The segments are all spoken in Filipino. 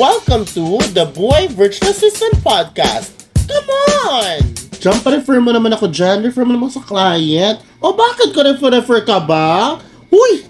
Welcome to the Boy Virtual Assistant Podcast. Come on! Jump refer mo naman ako dyan. Refer mo naman sa client. O bakit ko refer-refer ka ba? Huy!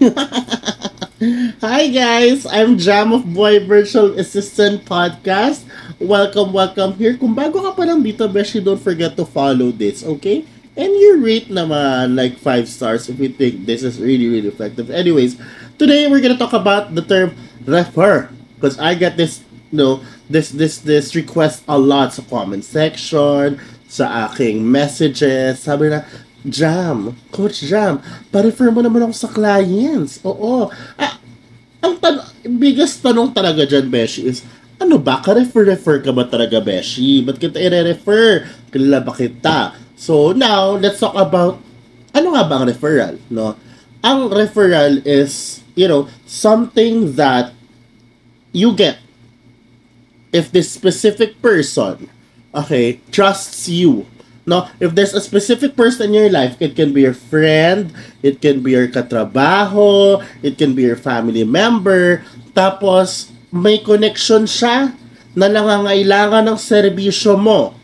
Hi guys! I'm Jam of Boy Virtual Assistant Podcast. Welcome, welcome here. Kung bago ka pa lang dito, Beshi, don't forget to follow this, okay? And you rate naman like 5 stars if you think this is really, really effective. Anyways, today we're gonna talk about the term refer. Because I get this, you know, this, this, this request a lot sa comment section, sa aking messages. Sabi na, Jam, Coach Jam, pa-refer mo naman ako sa clients. Oo. Ah, ang tan biggest tanong talaga dyan, Beshi, is, ano ba? Ka-refer-refer ka ba talaga, Beshi? Ba't kita i-refer? Kilala ba kita? So, now, let's talk about, ano nga ba ang referral, no? Ang referral is, you know, something that you get if this specific person, okay, trusts you. No, if there's a specific person in your life, it can be your friend, it can be your katrabaho, it can be your family member, tapos may connection siya na nangangailangan ng serbisyo mo.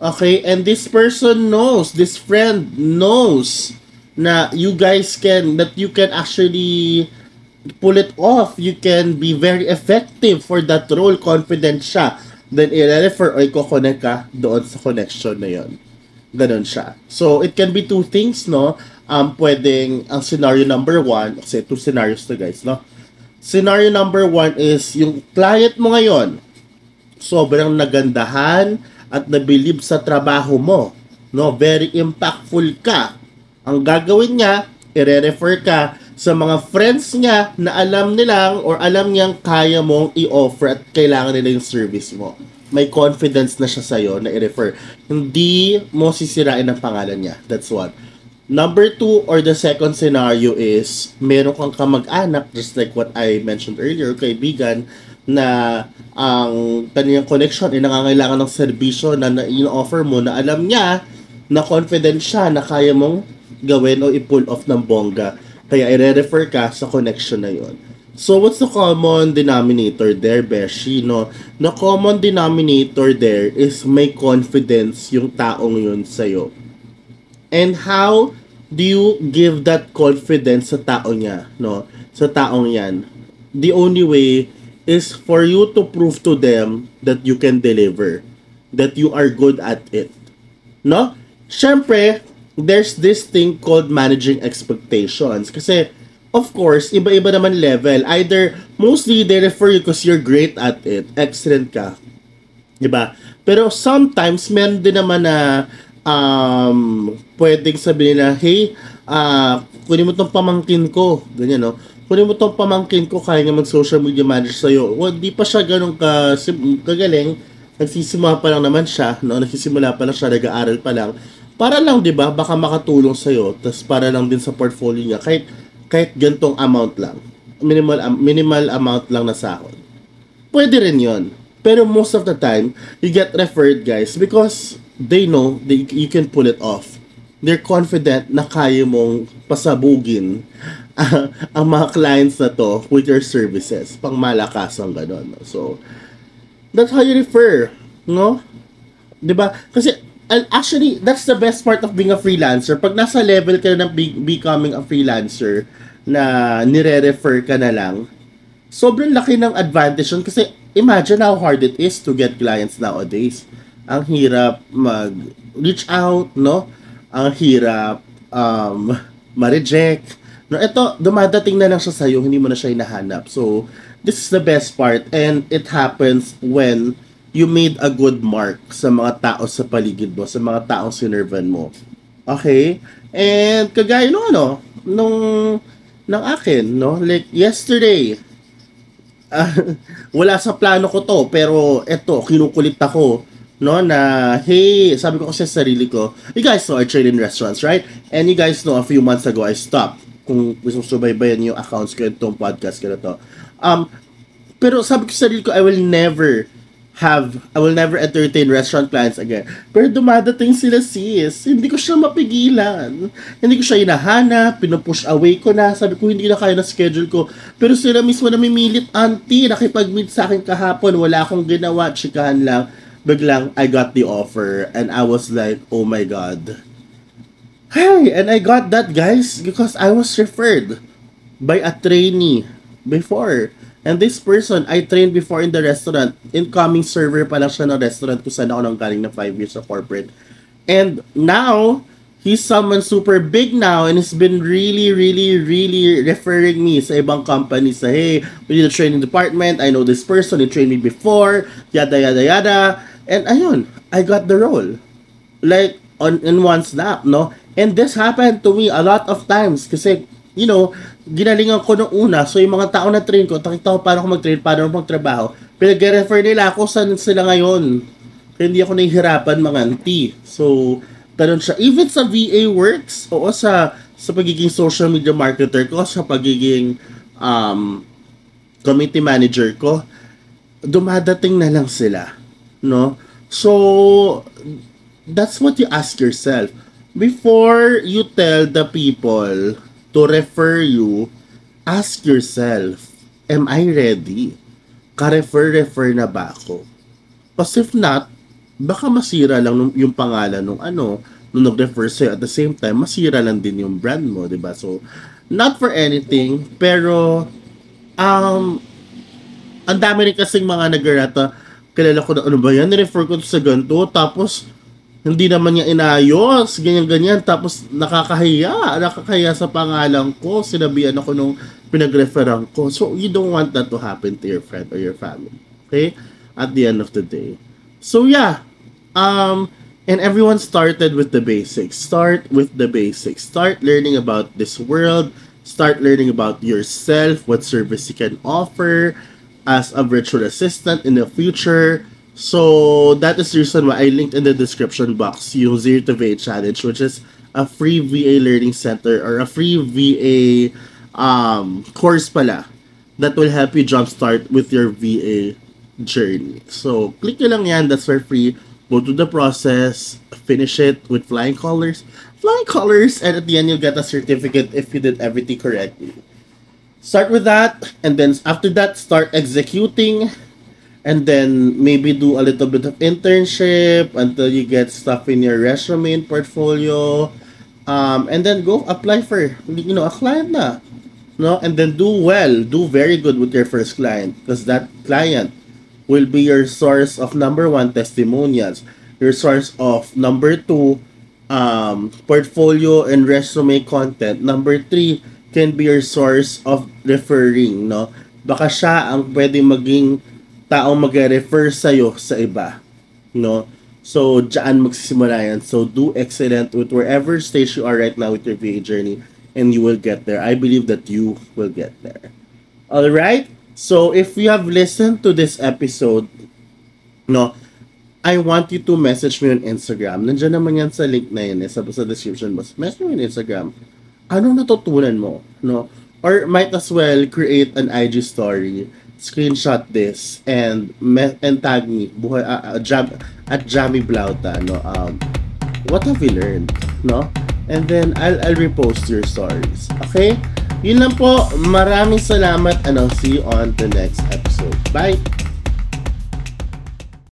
Okay, and this person knows, this friend knows na you guys can, that you can actually pull it off. You can be very effective for that role. Confident siya. Then, i-refer o i-connect ka doon sa connection na yon. Ganon siya. So, it can be two things, no? Um, pwedeng, ang scenario number one, kasi two scenarios to guys, no? Scenario number one is, yung client mo ngayon, sobrang nagandahan at nabilib sa trabaho mo. No? Very impactful ka. Ang gagawin niya, i-refer ka sa mga friends niya na alam nilang or alam niyang kaya mong i-offer at kailangan nila yung service mo. May confidence na siya sa'yo na i-refer. Hindi mo sisirain ang pangalan niya. That's one. Number two or the second scenario is meron kang kamag-anak just like what I mentioned earlier, kaibigan na ang kanyang connection ay nangangailangan ng serbisyo na na-offer mo na alam niya na confident siya na kaya mong gawin o i-pull off ng bongga kaya i-refer ka sa connection na yon. So what's the common denominator there, Beshi? No? The common denominator there is may confidence yung taong yun sa'yo. And how do you give that confidence sa tao niya? No? Sa taong yan? The only way is for you to prove to them that you can deliver. That you are good at it. No? Siyempre, there's this thing called managing expectations. Kasi, of course, iba-iba naman level. Either, mostly, they refer you because you're great at it. Excellent ka. Diba? Pero sometimes, meron din naman na um, pwedeng sabihin na, hey, uh, kunin mo tong pamangkin ko. Ganyan, no? Kunin mo tong pamangkin ko, kaya nga mag-social media manager sa'yo. Well, di pa siya ganun ka, kagaling. Nagsisimula pa lang naman siya, no? Nagsisimula pa lang siya, nag-aaral pa lang para lang 'di ba baka makatulong sa iyo tas para lang din sa portfolio niya kahit kahit gantong amount lang. Minimal minimal amount lang na sahod. Pwede rin 'yon pero most of the time you get referred guys because they know that you can pull it off. They're confident na kaya mong pasabugin uh, ang mga clients na to with your services pang malakasang ganon no? so that's how you refer no? 'di ba? Kasi and actually, that's the best part of being a freelancer. Pag nasa level ka na be- becoming a freelancer, na nire-refer ka na lang, sobrang laki ng advantage yun. Kasi imagine how hard it is to get clients nowadays. Ang hirap mag-reach out, no? Ang hirap um, ma-reject. No, ito, dumadating na lang siya sa'yo, hindi mo na siya hinahanap. So, this is the best part. And it happens when you made a good mark sa mga tao sa paligid mo, sa mga taong sinervan mo. Okay? And kagaya nung ano, nung ng akin, no? Like yesterday, uh, wala sa plano ko to, pero eto, kinukulit ako, no? Na, hey, sabi ko kasi sa sarili ko, you guys know I trade in restaurants, right? And you guys know a few months ago, I stopped. Kung gusto subaybayan yung accounts ko itong podcast ko na to. Um, pero sabi ko sa sarili ko, I will never have, I will never entertain restaurant clients again. Pero dumadating sila sis, hindi ko siya mapigilan. Hindi ko siya hinahanap, pinupush away ko na, sabi ko hindi na kaya na schedule ko. Pero sila mismo na mimilit, auntie, nakipag-meet sa akin kahapon, wala akong ginawa, chikahan lang. Biglang, I got the offer, and I was like, oh my God. Hey, and I got that guys, because I was referred by a trainee before. And this person, I trained before in the restaurant. Incoming server pa lang siya ng restaurant kung saan ako nang galing na 5 years sa corporate. And now, he's someone super big now and has been really, really, really referring me sa ibang companies sa, hey, we need a training department, I know this person, he trained me before, yada, yada, yada. And ayun, I got the role. Like, on in one snap, no? And this happened to me a lot of times kasi you know, ginalingan ko nung una. So, yung mga tao na train ko, nakita ko paano ako mag-train, paano ako magtrabaho. Pinag-refer nila ako saan sila ngayon. Kaya hindi ako nahihirapan mga auntie. So, ganun siya. Even sa VA works, oo, sa sa pagiging social media marketer ko, sa pagiging um, committee manager ko, dumadating na lang sila. No? So, that's what you ask yourself. Before you tell the people to refer you, ask yourself, am I ready? Ka-refer-refer na ba ako? Because if not, baka masira lang yung pangalan nung ano, nung nag-refer sa'yo. At the same time, masira lang din yung brand mo, di ba? So, not for anything, pero, um, ang dami rin kasing mga nag-rata, kilala ko na, ano ba yan, nirefer ko sa ganito, tapos, hindi naman niya inayos, ganyan-ganyan, tapos nakakahiya, nakakahiya sa pangalan ko, sinabihan ako nung pinag-referan ko. So, you don't want that to happen to your friend or your family. Okay? At the end of the day. So, yeah. Um, and everyone started with the basics. Start with the basics. Start learning about this world. Start learning about yourself, what service you can offer as a virtual assistant in the future So, that is the reason why I linked in the description box yung Zero to VA Challenge, which is a free VA learning center or a free VA um, course pala that will help you jumpstart with your VA journey. So, click nyo lang yan. That's for free. Go to the process. Finish it with flying colors. Flying colors. And at the end, you'll get a certificate if you did everything correctly. Start with that. And then after that, start executing and then maybe do a little bit of internship until you get stuff in your resume and portfolio. Um, and then go apply for you know a client na no? And then do well do very good with your first client because that client will be your source of number one testimonials your source of number two um, portfolio and resume content. Number three can be your source of referring no? Baka siya ang pwede maging taong mag-refer sa'yo sa iba. No? So, dyan magsisimula yan. So, do excellent with wherever stage you are right now with your VA journey and you will get there. I believe that you will get there. Alright? So, if you have listened to this episode, no, I want you to message me on Instagram. Nandiyan naman yan sa link na yan, eh, sa, sa description box. Message me on Instagram. Anong natutunan mo? No? Or might as well create an IG story screenshot this and me- and tag me buhay uh, uh, jam at Jammy Blauta no um what have you learned no? And then I'll I'll repost your stories okay? Yun lang po. Maraming salamat and I'll see you on the next episode. Bye